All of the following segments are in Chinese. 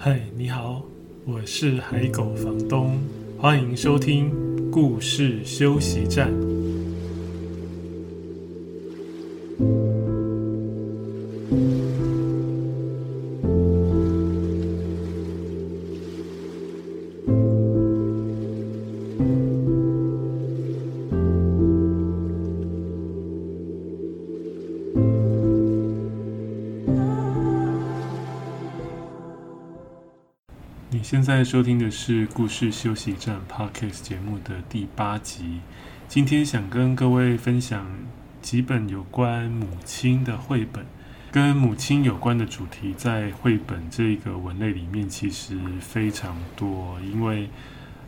嗨，你好，我是海狗房东，欢迎收听故事休息站。收听的是《故事休息站》Podcast 节目的第八集。今天想跟各位分享几本有关母亲的绘本。跟母亲有关的主题，在绘本这个文类里面其实非常多。因为，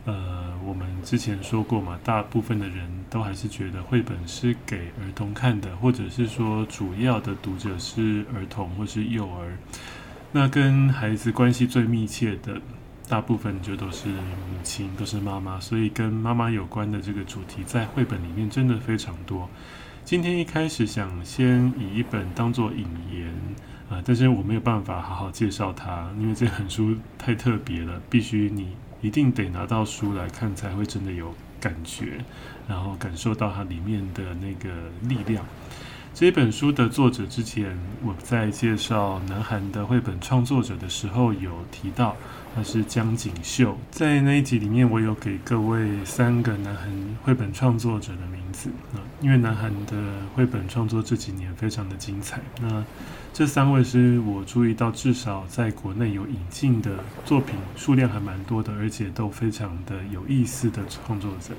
呃，我们之前说过嘛，大部分的人都还是觉得绘本是给儿童看的，或者是说主要的读者是儿童或是幼儿。那跟孩子关系最密切的，大部分就都是母亲，都是妈妈，所以跟妈妈有关的这个主题，在绘本里面真的非常多。今天一开始想先以一本当做引言啊，但是我没有办法好好介绍它，因为这本书太特别了，必须你一定得拿到书来看，才会真的有感觉，然后感受到它里面的那个力量。这本书的作者之前我在介绍南韩的绘本创作者的时候有提到，他是江景秀。在那一集里面，我有给各位三个南韩绘本创作者的名字啊，因为南韩的绘本创作这几年非常的精彩。那这三位是我注意到，至少在国内有引进的作品数量还蛮多的，而且都非常的有意思的创作者。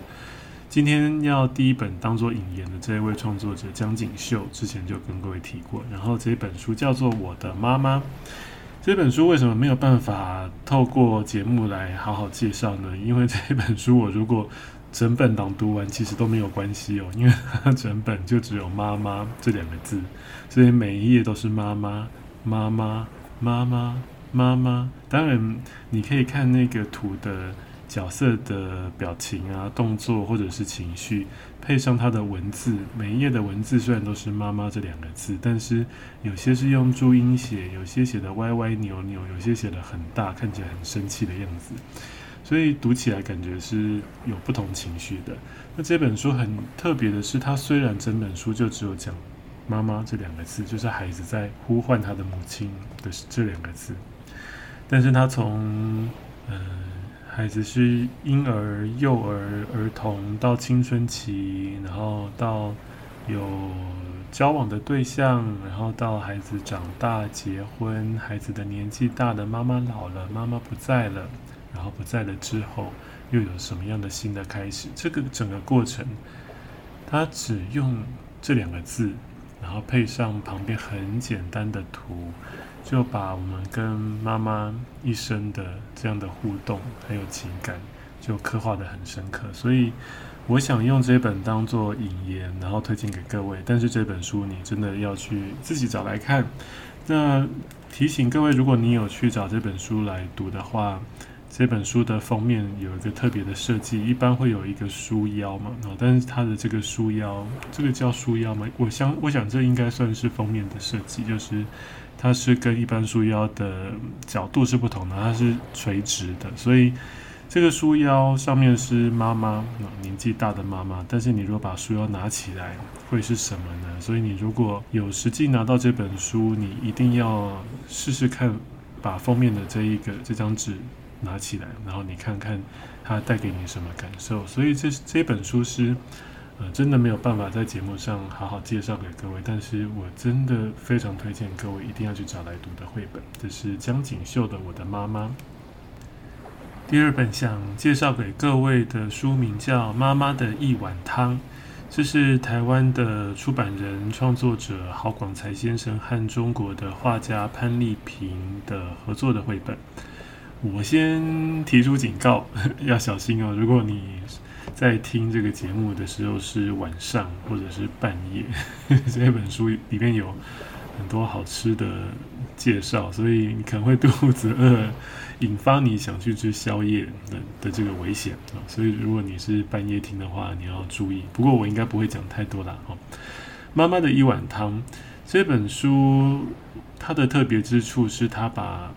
今天要第一本当做引言的这一位创作者江景秀，之前就跟各位提过。然后这本书叫做《我的妈妈》。这本书为什么没有办法透过节目来好好介绍呢？因为 这本书我如果整本朗读完，其实都没有关系哦，因为它整本就只有“妈妈”这两个字，所以每一页都是妈妈、妈妈、妈妈、妈妈。当然，你可以看那个图的。角色的表情啊、动作或者是情绪，配上他的文字，每一页的文字虽然都是“妈妈”这两个字，但是有些是用注音写，有些写的歪歪扭扭，有些写的很大，看起来很生气的样子，所以读起来感觉是有不同情绪的。那这本书很特别的是，它虽然整本书就只有讲“妈妈”这两个字，就是孩子在呼唤他的母亲的这两个字，但是他从嗯。孩子是婴儿、幼儿、儿童到青春期，然后到有交往的对象，然后到孩子长大结婚，孩子的年纪大了，妈妈老了，妈妈不在了，然后不在了之后又有什么样的新的开始？这个整个过程，他只用这两个字，然后配上旁边很简单的图。就把我们跟妈妈一生的这样的互动还有情感，就刻画得很深刻。所以我想用这本当做引言，然后推荐给各位。但是这本书你真的要去自己找来看。那提醒各位，如果你有去找这本书来读的话，这本书的封面有一个特别的设计，一般会有一个书腰嘛，哦但是它的这个书腰，这个叫书腰吗？我想，我想这应该算是封面的设计，就是。它是跟一般书腰的角度是不同的，它是垂直的，所以这个书腰上面是妈妈，年纪大的妈妈。但是你如果把书腰拿起来，会是什么呢？所以你如果有实际拿到这本书，你一定要试试看，把封面的这一个这张纸拿起来，然后你看看它带给你什么感受。所以这这本书是。呃，真的没有办法在节目上好好介绍给各位，但是我真的非常推荐各位一定要去找来读的绘本。这是江景秀的《我的妈妈》。第二本想介绍给各位的书名叫《妈妈的一碗汤》，这是台湾的出版人、创作者郝广才先生和中国的画家潘丽萍的合作的绘本。我先提出警告，要小心哦，如果你。在听这个节目的时候是晚上或者是半夜，这本书里面有很多好吃的介绍，所以你可能会肚子饿，引发你想去吃宵夜的的这个危险啊。所以如果你是半夜听的话，你要注意。不过我应该不会讲太多啦。哦，妈妈的一碗汤这本书，它的特别之处是它把。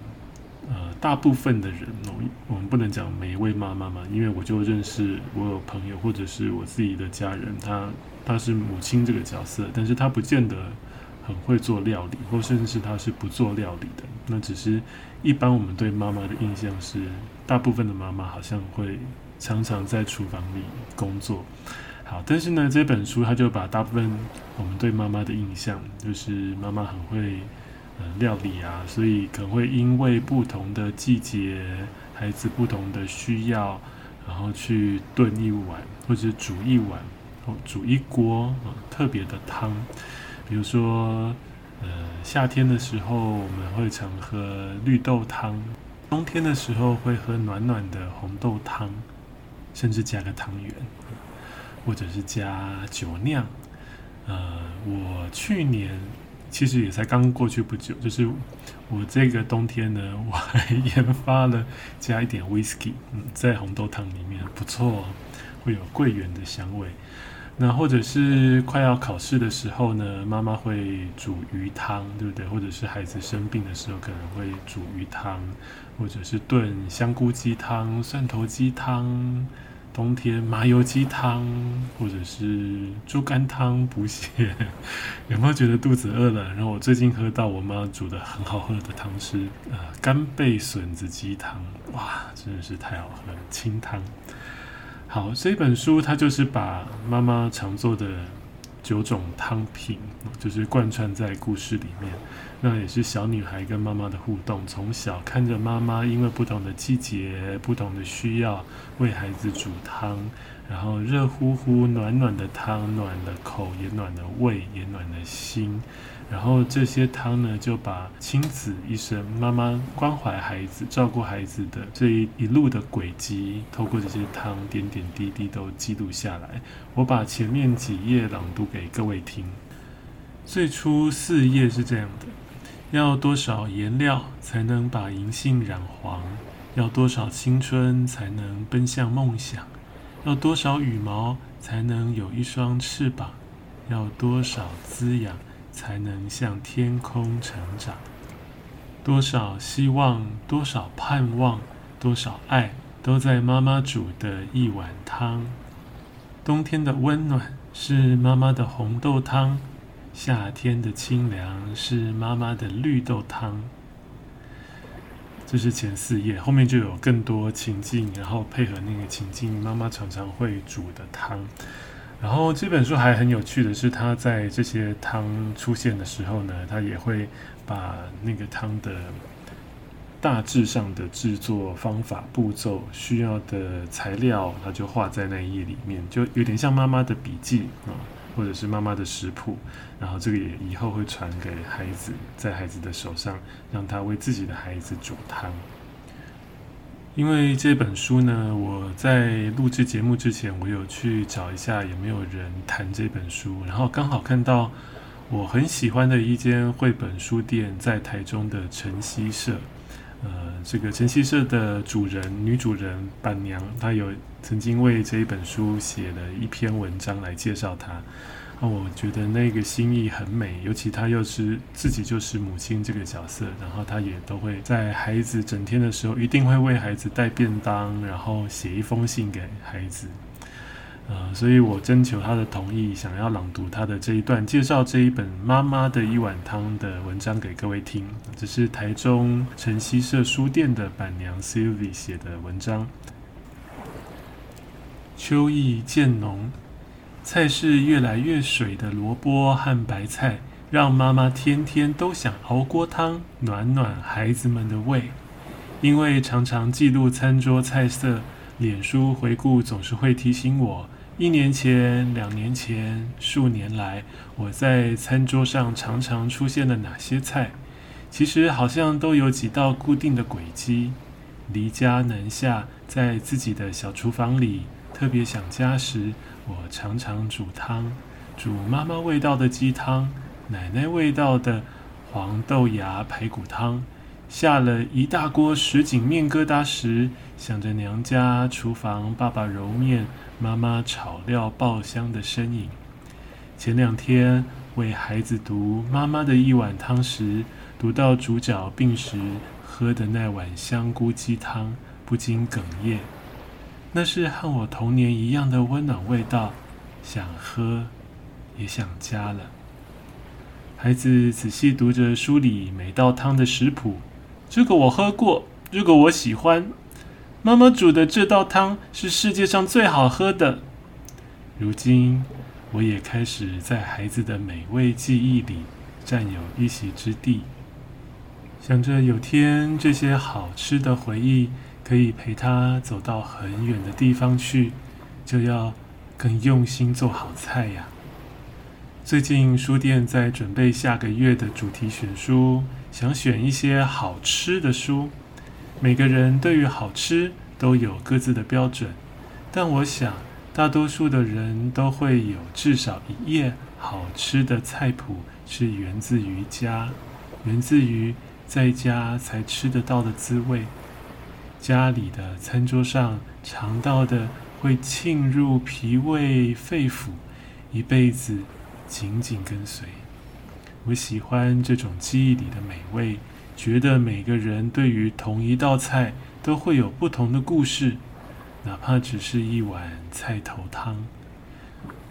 大部分的人哦，我们不能讲每一位妈妈嘛，因为我就认识我有朋友或者是我自己的家人，他他是母亲这个角色，但是他不见得很会做料理，或甚至是他是不做料理的。那只是一般我们对妈妈的印象是，大部分的妈妈好像会常常在厨房里工作。好，但是呢，这本书他就把大部分我们对妈妈的印象，就是妈妈很会。料理啊，所以可能会因为不同的季节，孩子不同的需要，然后去炖一碗，或者煮一碗，哦，煮一锅啊，特别的汤。比如说，呃，夏天的时候我们会常喝绿豆汤，冬天的时候会喝暖暖的红豆汤，甚至加个汤圆，或者是加酒酿。呃，我去年。其实也才刚过去不久，就是我这个冬天呢，我还研发了加一点 whisky，嗯，在红豆汤里面不错，会有桂圆的香味。那或者是快要考试的时候呢，妈妈会煮鱼汤，对不对？或者是孩子生病的时候，可能会煮鱼汤，或者是炖香菇鸡汤、蒜头鸡汤。冬天麻油鸡汤或者是猪肝汤补血，有没有觉得肚子饿了？然后我最近喝到我妈煮的很好喝的汤是呃干贝笋子鸡汤，哇，真的是太好喝了，清汤。好，这本书它就是把妈妈常做的。九种汤品，就是贯穿在故事里面。那也是小女孩跟妈妈的互动，从小看着妈妈因为不同的季节、不同的需要，为孩子煮汤，然后热乎乎、暖暖的汤，暖了口，也暖了胃，也暖了心。然后这些汤呢，就把亲子一生，妈妈关怀孩子、照顾孩子的这一一路的轨迹，透过这些汤点点滴滴都记录下来。我把前面几页朗读给各位听。最初四页是这样的：要多少颜料才能把银杏染黄？要多少青春才能奔向梦想？要多少羽毛才能有一双翅膀？要多少滋养？才能向天空成长。多少希望，多少盼望，多少爱，都在妈妈煮的一碗汤。冬天的温暖是妈妈的红豆汤，夏天的清凉是妈妈的绿豆汤。这是前四页，后面就有更多情境，然后配合那个情境，妈妈常常会煮的汤。然后这本书还很有趣的是，它在这些汤出现的时候呢，它也会把那个汤的大致上的制作方法、步骤、需要的材料，它就画在那一页里面，就有点像妈妈的笔记啊，或者是妈妈的食谱。然后这个也以后会传给孩子，在孩子的手上，让他为自己的孩子煮汤。因为这本书呢，我在录制节目之前，我有去找一下有没有人谈这本书，然后刚好看到我很喜欢的一间绘本书店在台中的晨曦社，呃，这个晨曦社的主人女主人板娘，她有曾经为这一本书写了一篇文章来介绍她。那我觉得那个心意很美，尤其她又是自己就是母亲这个角色，然后她也都会在孩子整天的时候，一定会为孩子带便当，然后写一封信给孩子。呃，所以我征求她的同意，想要朗读她的这一段介绍这一本《妈妈的一碗汤》的文章给各位听。这是台中晨曦社书店的板娘 Sylvie 写的文章。秋意渐浓。菜市越来越水的萝卜和白菜，让妈妈天天都想熬锅汤，暖暖孩子们的胃。因为常常记录餐桌菜色，脸书回顾总是会提醒我，一年前、两年前、数年来，我在餐桌上常常出现了哪些菜。其实好像都有几道固定的轨迹。离家南下，在自己的小厨房里，特别想家时。我常常煮汤，煮妈妈味道的鸡汤，奶奶味道的黄豆芽排骨汤。下了一大锅什锦面疙瘩时，想着娘家厨房爸爸揉面，妈妈炒料爆香的身影。前两天为孩子读妈妈的一碗汤时，读到主角病时喝的那碗香菇鸡汤不禁哽咽。那是和我童年一样的温暖味道，想喝，也想家了。孩子仔细读着书里每道汤的食谱，这个我喝过，这个我喜欢。妈妈煮的这道汤是世界上最好喝的。如今，我也开始在孩子的美味记忆里占有一席之地。想着有天这些好吃的回忆可以陪他走到很远的地方去，就要更用心做好菜呀。最近书店在准备下个月的主题选书，想选一些好吃的书。每个人对于好吃都有各自的标准，但我想大多数的人都会有至少一页好吃的菜谱是源自于家，源自于在家才吃得到的滋味。家里的餐桌上尝到的会沁入脾胃肺腑，一辈子紧紧跟随。我喜欢这种记忆里的美味。觉得每个人对于同一道菜都会有不同的故事，哪怕只是一碗菜头汤。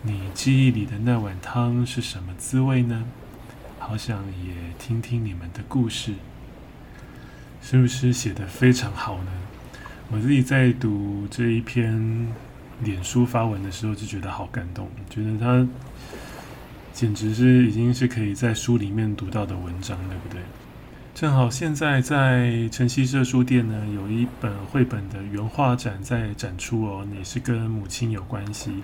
你记忆里的那碗汤是什么滋味呢？好想也听听你们的故事，是不是写得非常好呢？我自己在读这一篇脸书发文的时候就觉得好感动，觉得它简直是已经是可以在书里面读到的文章，对不对？正好现在在晨曦社书店呢，有一本绘本的原画展在展出哦，也是跟母亲有关系。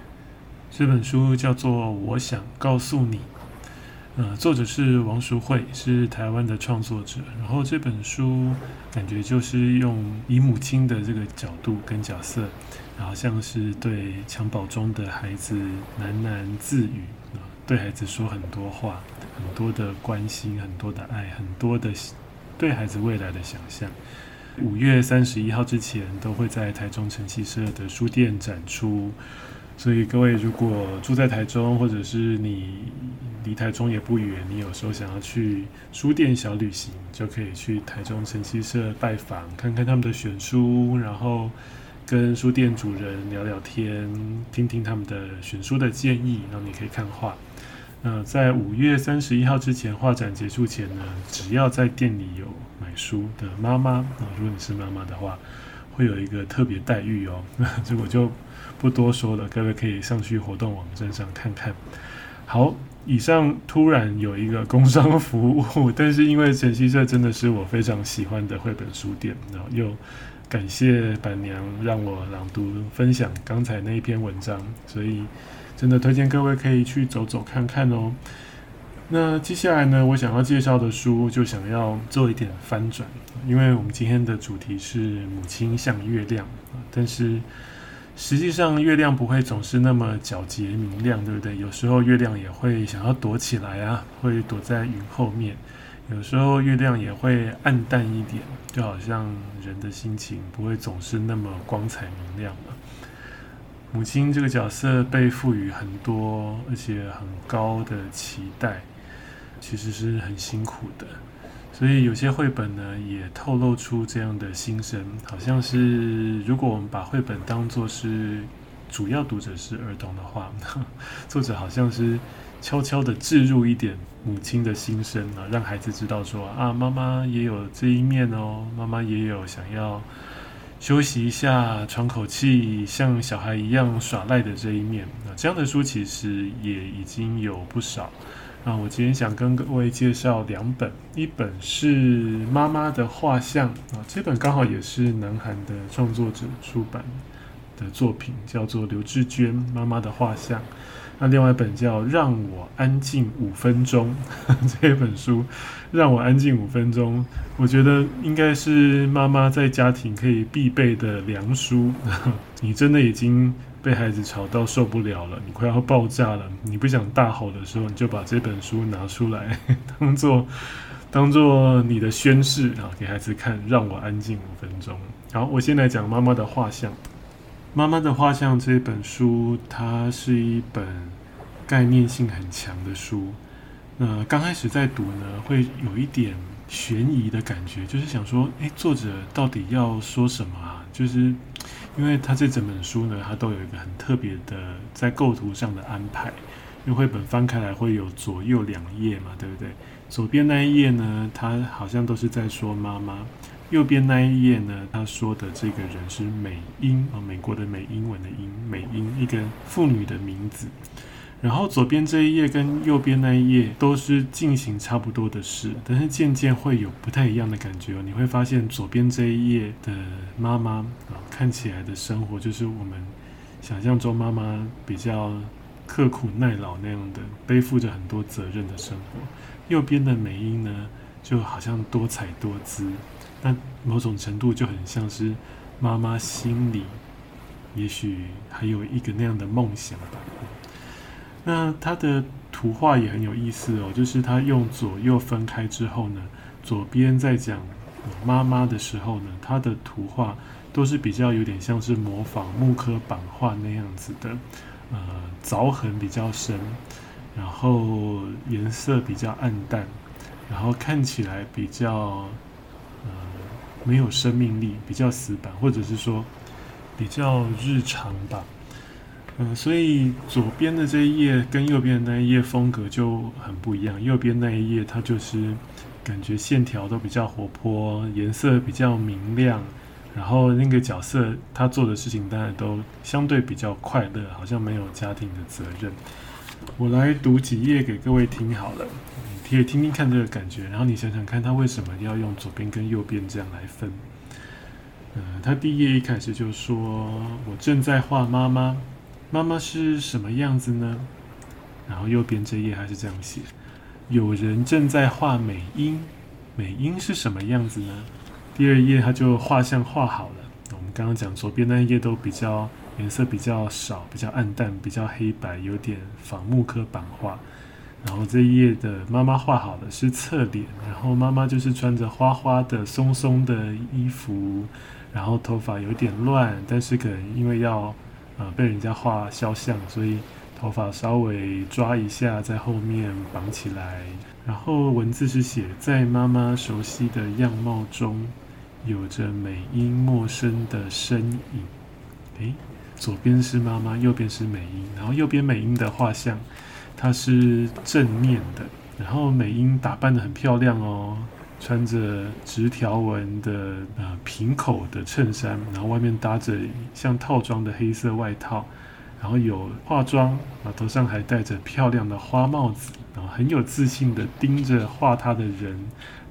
这本书叫做《我想告诉你》，呃，作者是王淑慧，是台湾的创作者。然后这本书感觉就是用以母亲的这个角度跟角色，然后像是对襁褓中的孩子喃喃自语，对孩子说很多话，很多的关心，很多的爱，很多的。对孩子未来的想象，五月三十一号之前都会在台中晨曦社的书店展出，所以各位如果住在台中，或者是你离台中也不远，你有时候想要去书店小旅行，就可以去台中晨曦社拜访，看看他们的选书，然后跟书店主人聊聊天，听听他们的选书的建议，然后你可以看画。呃，在五月三十一号之前，画展结束前呢，只要在店里有买书的妈妈啊，如果你是妈妈的话，会有一个特别待遇哦。那 这我就不多说了，各位可以上去活动网站上看看。好，以上突然有一个工商服务，但是因为晨曦社真的是我非常喜欢的绘本书店，然后又感谢板娘让我朗读分享刚才那一篇文章，所以。真的推荐各位可以去走走看看哦。那接下来呢，我想要介绍的书就想要做一点翻转，因为我们今天的主题是母亲像月亮，但是实际上月亮不会总是那么皎洁明亮，对不对？有时候月亮也会想要躲起来啊，会躲在云后面。有时候月亮也会暗淡一点，就好像人的心情不会总是那么光彩明亮。母亲这个角色被赋予很多而且很高的期待，其实是很辛苦的。所以有些绘本呢，也透露出这样的心声，好像是如果我们把绘本当作是主要读者是儿童的话，作者好像是悄悄地置入一点母亲的心声啊，让孩子知道说啊，妈妈也有这一面哦，妈妈也有想要。休息一下，喘口气，像小孩一样耍赖的这一面，那这样的书其实也已经有不少。那我今天想跟各位介绍两本，一本是妈妈的画像啊，这本刚好也是南韩的创作者出版的作品，叫做刘志娟妈妈的画像。那另外一本叫《让我安静五分钟》，这本书《让我安静五分钟》，我觉得应该是妈妈在家庭可以必备的良书。你真的已经被孩子吵到受不了了，你快要爆炸了，你不想大吼的时候，你就把这本书拿出来，当做当做你的宣誓啊，给孩子看。让我安静五分钟。好，我先来讲妈妈的画像。妈妈的画像这本书，它是一本概念性很强的书。那刚开始在读呢，会有一点悬疑的感觉，就是想说，诶，作者到底要说什么啊？就是因为他这整本书呢，它都有一个很特别的在构图上的安排。因为绘本翻开来会有左右两页嘛，对不对？左边那一页呢，它好像都是在说妈妈；右边那一页呢，他说的这个人是美英啊，美国的美英文的英，美英一个妇女的名字。然后左边这一页跟右边那一页都是进行差不多的事，但是渐渐会有不太一样的感觉哦。你会发现左边这一页的妈妈啊，看起来的生活就是我们想象中妈妈比较刻苦耐劳那样的，背负着很多责任的生活。右边的美英呢，就好像多彩多姿，那某种程度就很像是妈妈心里也许还有一个那样的梦想吧。那他的图画也很有意思哦，就是他用左右分开之后呢，左边在讲妈妈的时候呢，他的图画都是比较有点像是模仿木刻版画那样子的，呃，凿痕比较深，然后颜色比较暗淡，然后看起来比较呃没有生命力，比较死板，或者是说比较日常吧。嗯，所以左边的这一页跟右边的那一页风格就很不一样。右边那一页它就是感觉线条都比较活泼，颜色比较明亮，然后那个角色他做的事情当然都相对比较快乐，好像没有家庭的责任。我来读几页给各位听好了，可以听听看这个感觉，然后你想想看他为什么要用左边跟右边这样来分。嗯，他第一页一开始就说：“我正在画妈妈。”妈妈是什么样子呢？然后右边这页还是这样写：有人正在画美英，美英是什么样子呢？第二页他就画像画好了。我们刚刚讲左边那一页都比较颜色比较少，比较暗淡，比较黑白，有点仿木刻版画。然后这一页的妈妈画好的是侧脸，然后妈妈就是穿着花花的松松的衣服，然后头发有点乱，但是可能因为要。啊，被人家画肖像，所以头发稍微抓一下，在后面绑起来。然后文字是写在妈妈熟悉的样貌中，有着美英陌生的身影。诶，左边是妈妈，右边是美英。然后右边美英的画像，它是正面的。然后美英打扮得很漂亮哦。穿着直条纹的呃平口的衬衫，然后外面搭着像套装的黑色外套，然后有化妆，啊头上还戴着漂亮的花帽子，然后很有自信的盯着画他的人，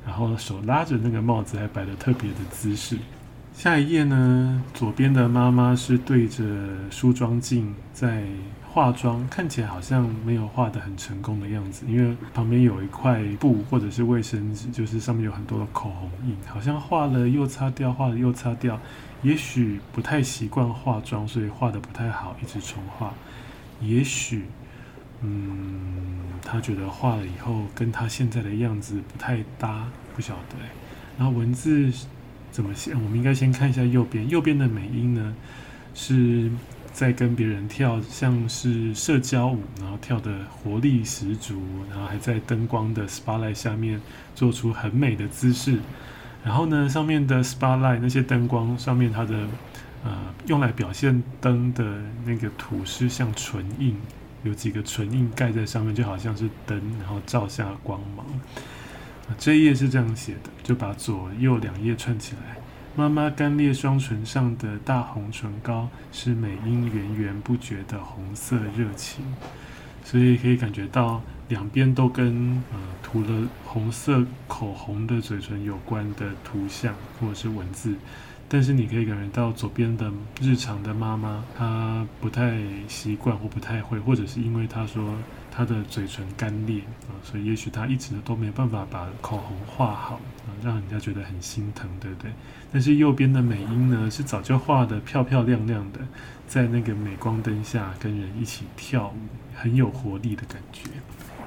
然后手拉着那个帽子，还摆得特别的姿势。下一页呢，左边的妈妈是对着梳妆镜在。化妆看起来好像没有画得很成功的样子，因为旁边有一块布或者是卫生纸，就是上面有很多的口红印，好像画了又擦掉，画了又擦掉。也许不太习惯化妆，所以画得不太好，一直重画。也许，嗯，他觉得画了以后跟他现在的样子不太搭，不晓得。然后文字怎么写？我们应该先看一下右边，右边的美英呢是。在跟别人跳，像是社交舞，然后跳的活力十足，然后还在灯光的 spotlight 下面做出很美的姿势。然后呢，上面的 spotlight 那些灯光上面，它的呃用来表现灯的那个土是像唇印，有几个唇印盖在上面，就好像是灯，然后照下光芒。这一页是这样写的，就把左右两页串起来。妈妈干裂双唇上的大红唇膏是美英源源不绝的红色热情，所以可以感觉到两边都跟呃涂了红色口红的嘴唇有关的图像或者是文字，但是你可以感觉到左边的日常的妈妈她不太习惯或不太会，或者是因为她说。他的嘴唇干裂啊，所以也许他一直都没办法把口红画好啊，让人家觉得很心疼，对不对？但是右边的美英呢，是早就画得漂漂亮亮的，在那个镁光灯下跟人一起跳舞，很有活力的感觉。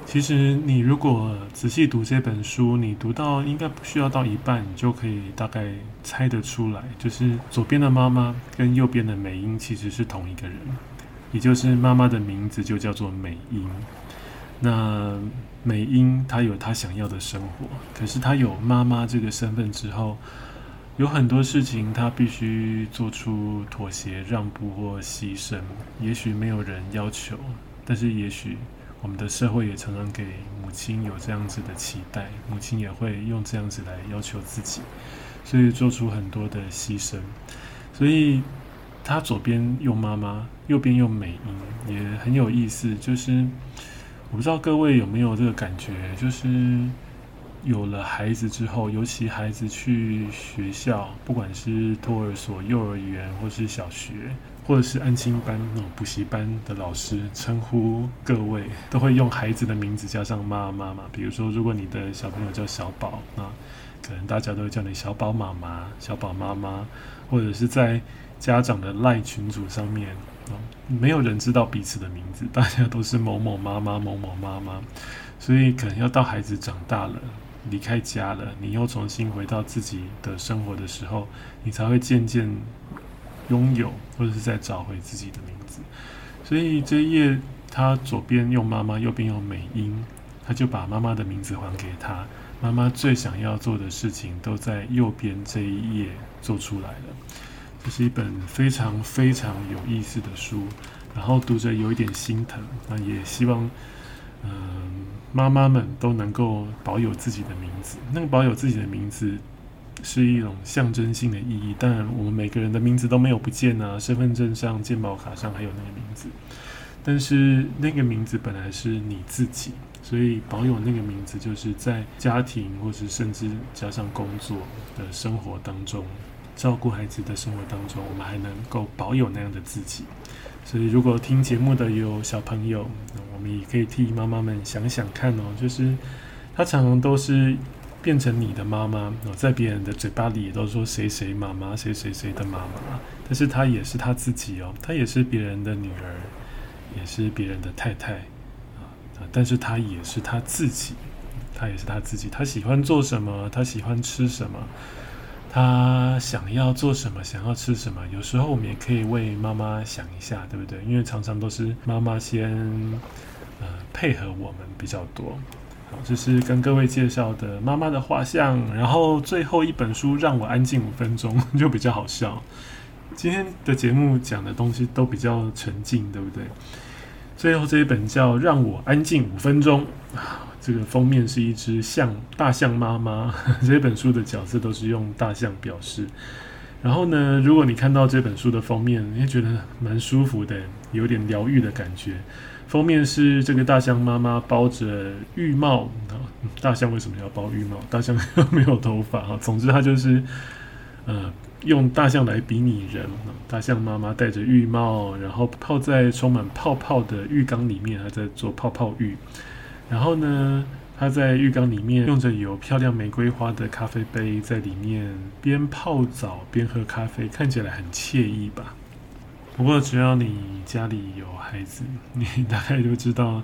其实你如果仔细读这本书，你读到应该不需要到一半，你就可以大概猜得出来，就是左边的妈妈跟右边的美英其实是同一个人。也就是妈妈的名字就叫做美英，那美英她有她想要的生活，可是她有妈妈这个身份之后，有很多事情她必须做出妥协、让步或牺牲。也许没有人要求，但是也许我们的社会也常常给母亲有这样子的期待，母亲也会用这样子来要求自己，所以做出很多的牺牲。所以她左边用妈妈，右边用美英，也很有意思，就是。我不知道各位有没有这个感觉，就是有了孩子之后，尤其孩子去学校，不管是托儿所、幼儿园，或是小学，或者是安亲班那种补习班的老师，称呼各位都会用孩子的名字加上妈妈嘛。比如说，如果你的小朋友叫小宝，那可能大家都会叫你小宝妈妈、小宝妈妈，或者是在家长的赖群组上面。没有人知道彼此的名字，大家都是某某妈妈、某某妈妈，所以可能要到孩子长大了，离开家了，你又重新回到自己的生活的时候，你才会渐渐拥有，或者是再找回自己的名字。所以这一页，他左边用妈妈，右边用美英，他就把妈妈的名字还给他。妈妈最想要做的事情，都在右边这一页做出来了。这是一本非常非常有意思的书，然后读着有一点心疼。那也希望，嗯、妈妈们都能够保有自己的名字。那个保有自己的名字是一种象征性的意义。当然，我们每个人的名字都没有不见啊，身份证上、健保卡上还有那个名字。但是那个名字本来是你自己，所以保有那个名字，就是在家庭或是甚至加上工作的生活当中。照顾孩子的生活当中，我们还能够保有那样的自己。所以，如果听节目的有小朋友，我们也可以替妈妈们想想看哦，就是他常常都是变成你的妈妈，在别人的嘴巴里也都说谁谁妈妈，谁谁谁的妈妈，但是他也是他自己哦，他也是别人的女儿，也是别人的太太啊，但是他也是他自己，他也是他自己，他喜欢做什么，他喜欢吃什么。他想要做什么，想要吃什么，有时候我们也可以为妈妈想一下，对不对？因为常常都是妈妈先呃配合我们比较多。好，这是跟各位介绍的妈妈的画像，然后最后一本书让我安静五分钟就比较好笑。今天的节目讲的东西都比较沉静，对不对？最后这一本叫《让我安静五分钟》。这个封面是一只象，大象妈妈。这本书的角色都是用大象表示。然后呢，如果你看到这本书的封面，你会觉得蛮舒服的，有点疗愈的感觉。封面是这个大象妈妈包着浴帽。大象为什么要包浴帽？大象没有头发哈。总之，它就是呃，用大象来比拟人。大象妈妈戴着浴帽，然后泡在充满泡泡的浴缸里面，还在做泡泡浴。然后呢，他在浴缸里面用着有漂亮玫瑰花的咖啡杯，在里面边泡澡边喝咖啡，看起来很惬意吧？不过只要你家里有孩子，你大概就知道，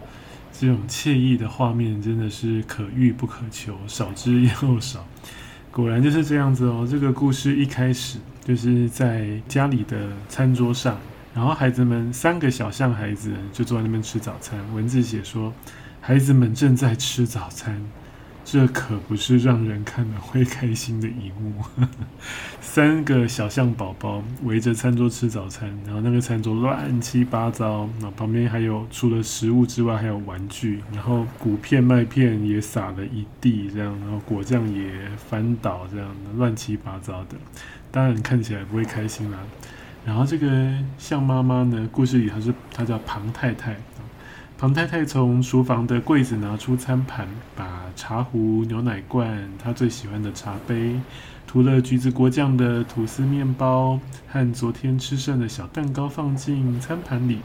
这种惬意的画面真的是可遇不可求，少之又少。果然就是这样子哦。这个故事一开始就是在家里的餐桌上，然后孩子们三个小象孩子就坐在那边吃早餐，文字写说。孩子们正在吃早餐，这可不是让人看了会开心的一幕。三个小象宝宝围着餐桌吃早餐，然后那个餐桌乱七八糟，那旁边还有除了食物之外还有玩具，然后谷片麦片也撒了一地，这样，然后果酱也翻倒，这样的乱七八糟的，当然看起来不会开心啦。然后这个象妈妈呢，故事里她是她叫庞太太。庞太太从厨房的柜子拿出餐盘，把茶壶、牛奶罐、她最喜欢的茶杯、涂了橘子果酱的吐司面包和昨天吃剩的小蛋糕放进餐盘里，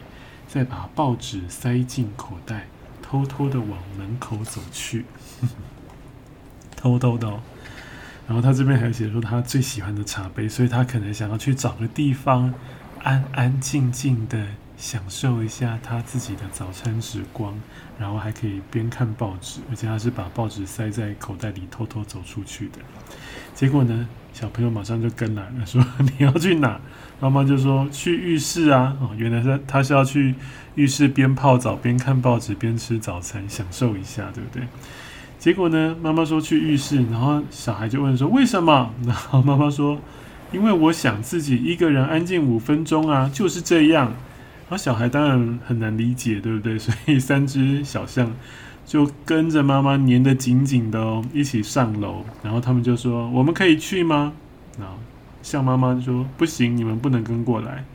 再把报纸塞进口袋，偷偷的往门口走去。偷偷的哦。然后他这边还写说他最喜欢的茶杯，所以他可能想要去找个地方，安安静静的。享受一下他自己的早餐时光，然后还可以边看报纸，而且他是把报纸塞在口袋里偷偷走出去的。结果呢，小朋友马上就跟来了，说：“ 你要去哪？”妈妈就说：“去浴室啊！”哦，原来是他是要去浴室边泡澡边看报纸边吃早餐，享受一下，对不对？结果呢，妈妈说去浴室，然后小孩就问说：“为什么？”然后妈妈说：“因为我想自己一个人安静五分钟啊，就是这样。”然后小孩当然很难理解，对不对？所以三只小象就跟着妈妈黏得紧紧的哦，一起上楼。然后他们就说：“我们可以去吗？”然后象妈妈就说：“不行，你们不能跟过来。”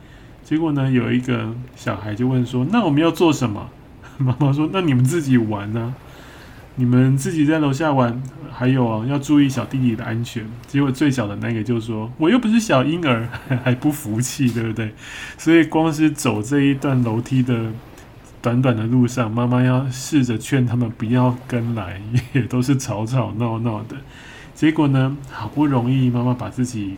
结果呢，有一个小孩就问说：“那我们要做什么？”妈妈说：“那你们自己玩呢、啊，你们自己在楼下玩。还有啊，要注意小弟弟的安全。”结果最小的那个就说：“我又不是小婴儿，还不服气，对不对？”所以光是走这一段楼梯的短短的路上，妈妈要试着劝他们不要跟来，也都是吵吵闹闹的。结果呢，好不容易妈妈把自己。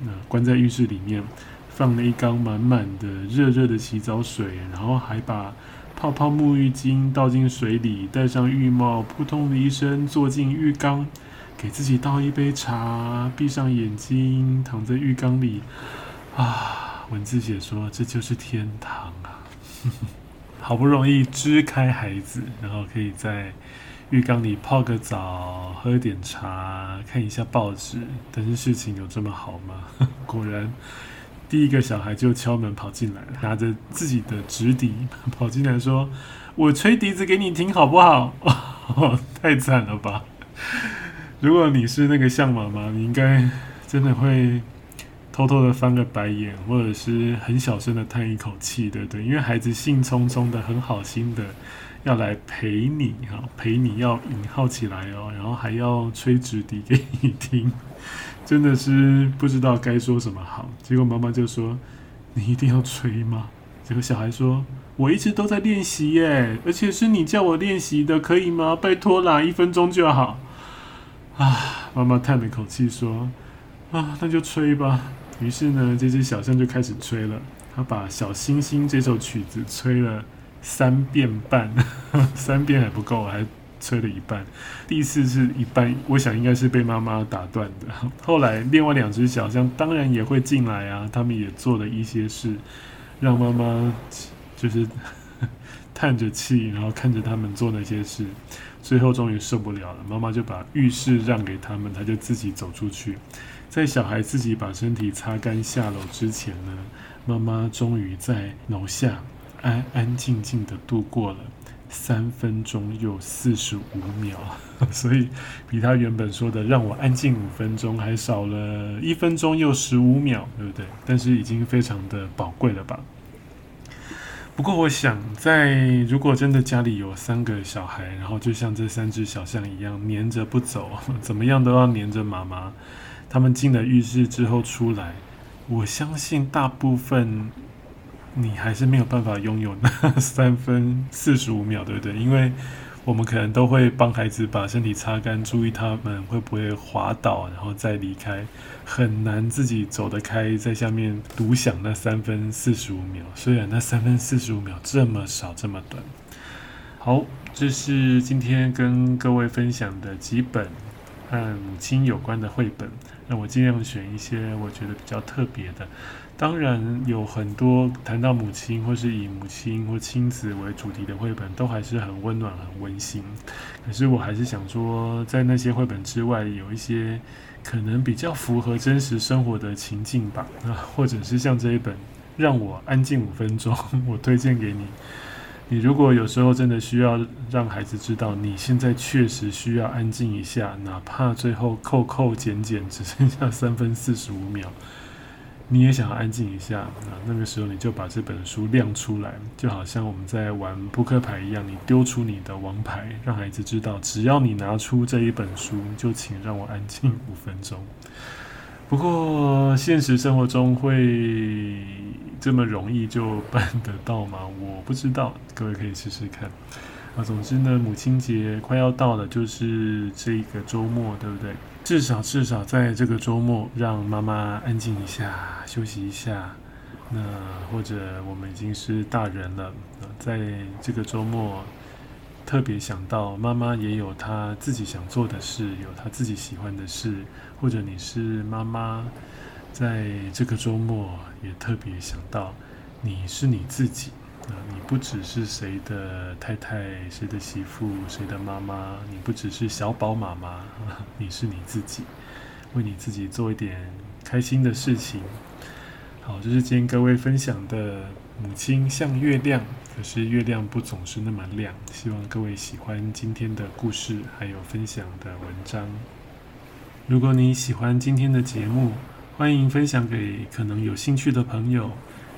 那关在浴室里面，放了一缸满满的热热的洗澡水，然后还把泡泡沐浴巾倒进水里，戴上浴帽，扑通的一声坐进浴缸，给自己倒一杯茶，闭上眼睛，躺在浴缸里，啊，文字写说这就是天堂啊！好不容易支开孩子，然后可以在。浴缸里泡个澡，喝点茶，看一下报纸，但是事情有这么好吗？果然，第一个小孩就敲门跑进来，拿着自己的直笛 跑进来说：“我吹笛子给你听好不好？”哦，太惨了吧！如果你是那个象妈妈，你应该真的会偷偷的翻个白眼，或者是很小声的叹一口气，对不对？因为孩子兴冲冲的，很好心的。要来陪你哈，陪你要引号起来哦，然后还要吹直笛给你听，真的是不知道该说什么好。结果妈妈就说：“你一定要吹吗？”结果小孩说：“我一直都在练习耶，而且是你叫我练习的，可以吗？拜托啦，一分钟就好。”啊，妈妈叹了口气说：“啊，那就吹吧。”于是呢，这只小象就开始吹了。他把《小星星》这首曲子吹了。三遍半，三遍还不够，还吹了一半。第四次一半，我想应该是被妈妈打断的。后来另外两只小象当然也会进来啊，他们也做了一些事，让妈妈就是 叹着气，然后看着他们做那些事，最后终于受不了了，妈妈就把浴室让给他们，他就自己走出去。在小孩自己把身体擦干下楼之前呢，妈妈终于在楼下。安安静静的度过了三分钟又四十五秒，所以比他原本说的让我安静五分钟还少了一分钟又十五秒，对不对？但是已经非常的宝贵了吧？不过我想，在如果真的家里有三个小孩，然后就像这三只小象一样黏着不走，怎么样都要黏着妈妈，他们进了浴室之后出来，我相信大部分。你还是没有办法拥有那 三分四十五秒，对不对？因为我们可能都会帮孩子把身体擦干，注意他们会不会滑倒，然后再离开，很难自己走得开，在下面独享那三分四十五秒。虽然那三分四十五秒这么少，这么短。好，这是今天跟各位分享的几本和母亲有关的绘本。那我尽量选一些我觉得比较特别的。当然有很多谈到母亲或是以母亲或亲子为主题的绘本，都还是很温暖、很温馨。可是我还是想说，在那些绘本之外，有一些可能比较符合真实生活的情境吧。啊，或者是像这一本《让我安静五分钟》，我推荐给你。你如果有时候真的需要让孩子知道，你现在确实需要安静一下，哪怕最后扣扣减减只剩下三分四十五秒。你也想要安静一下，啊那个时候你就把这本书亮出来，就好像我们在玩扑克牌一样，你丢出你的王牌，让孩子知道，只要你拿出这一本书，就请让我安静五分钟。不过现实生活中会这么容易就办得到吗？我不知道，各位可以试试看。啊，总之呢，母亲节快要到了，就是这一个周末，对不对？至少至少在这个周末，让妈妈安静一下，休息一下。那或者我们已经是大人了，在这个周末特别想到妈妈也有她自己想做的事，有她自己喜欢的事，或者你是妈妈，在这个周末也特别想到你是你自己你不只是谁的太太、谁的媳妇、谁的妈妈，你不只是小宝妈妈，你是你自己，为你自己做一点开心的事情。好，这是今天各位分享的母亲像月亮，可是月亮不总是那么亮。希望各位喜欢今天的故事，还有分享的文章。如果你喜欢今天的节目，欢迎分享给可能有兴趣的朋友。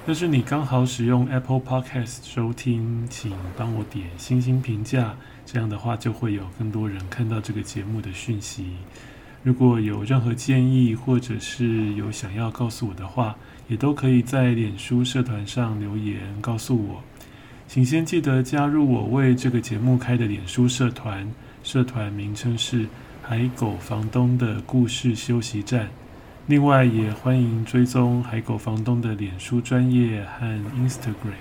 要是你刚好使用 Apple Podcast 收听，请帮我点星星评价，这样的话就会有更多人看到这个节目的讯息。如果有任何建议，或者是有想要告诉我的话，也都可以在脸书社团上留言告诉我，请先记得加入我为这个节目开的脸书社团，社团名称是海狗房东的故事休息站。另外，也欢迎追踪海狗房东的脸书专业和 Instagram，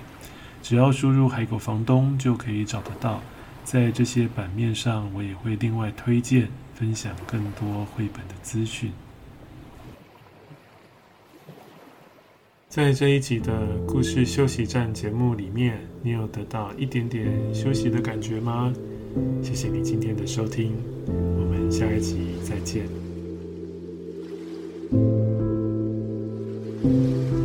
只要输入海狗房东就可以找得到。在这些版面上，我也会另外推荐分享更多绘本的资讯。在这一集的故事休息站节目里面，你有得到一点点休息的感觉吗？谢谢你今天的收听，我们下一集再见。thank you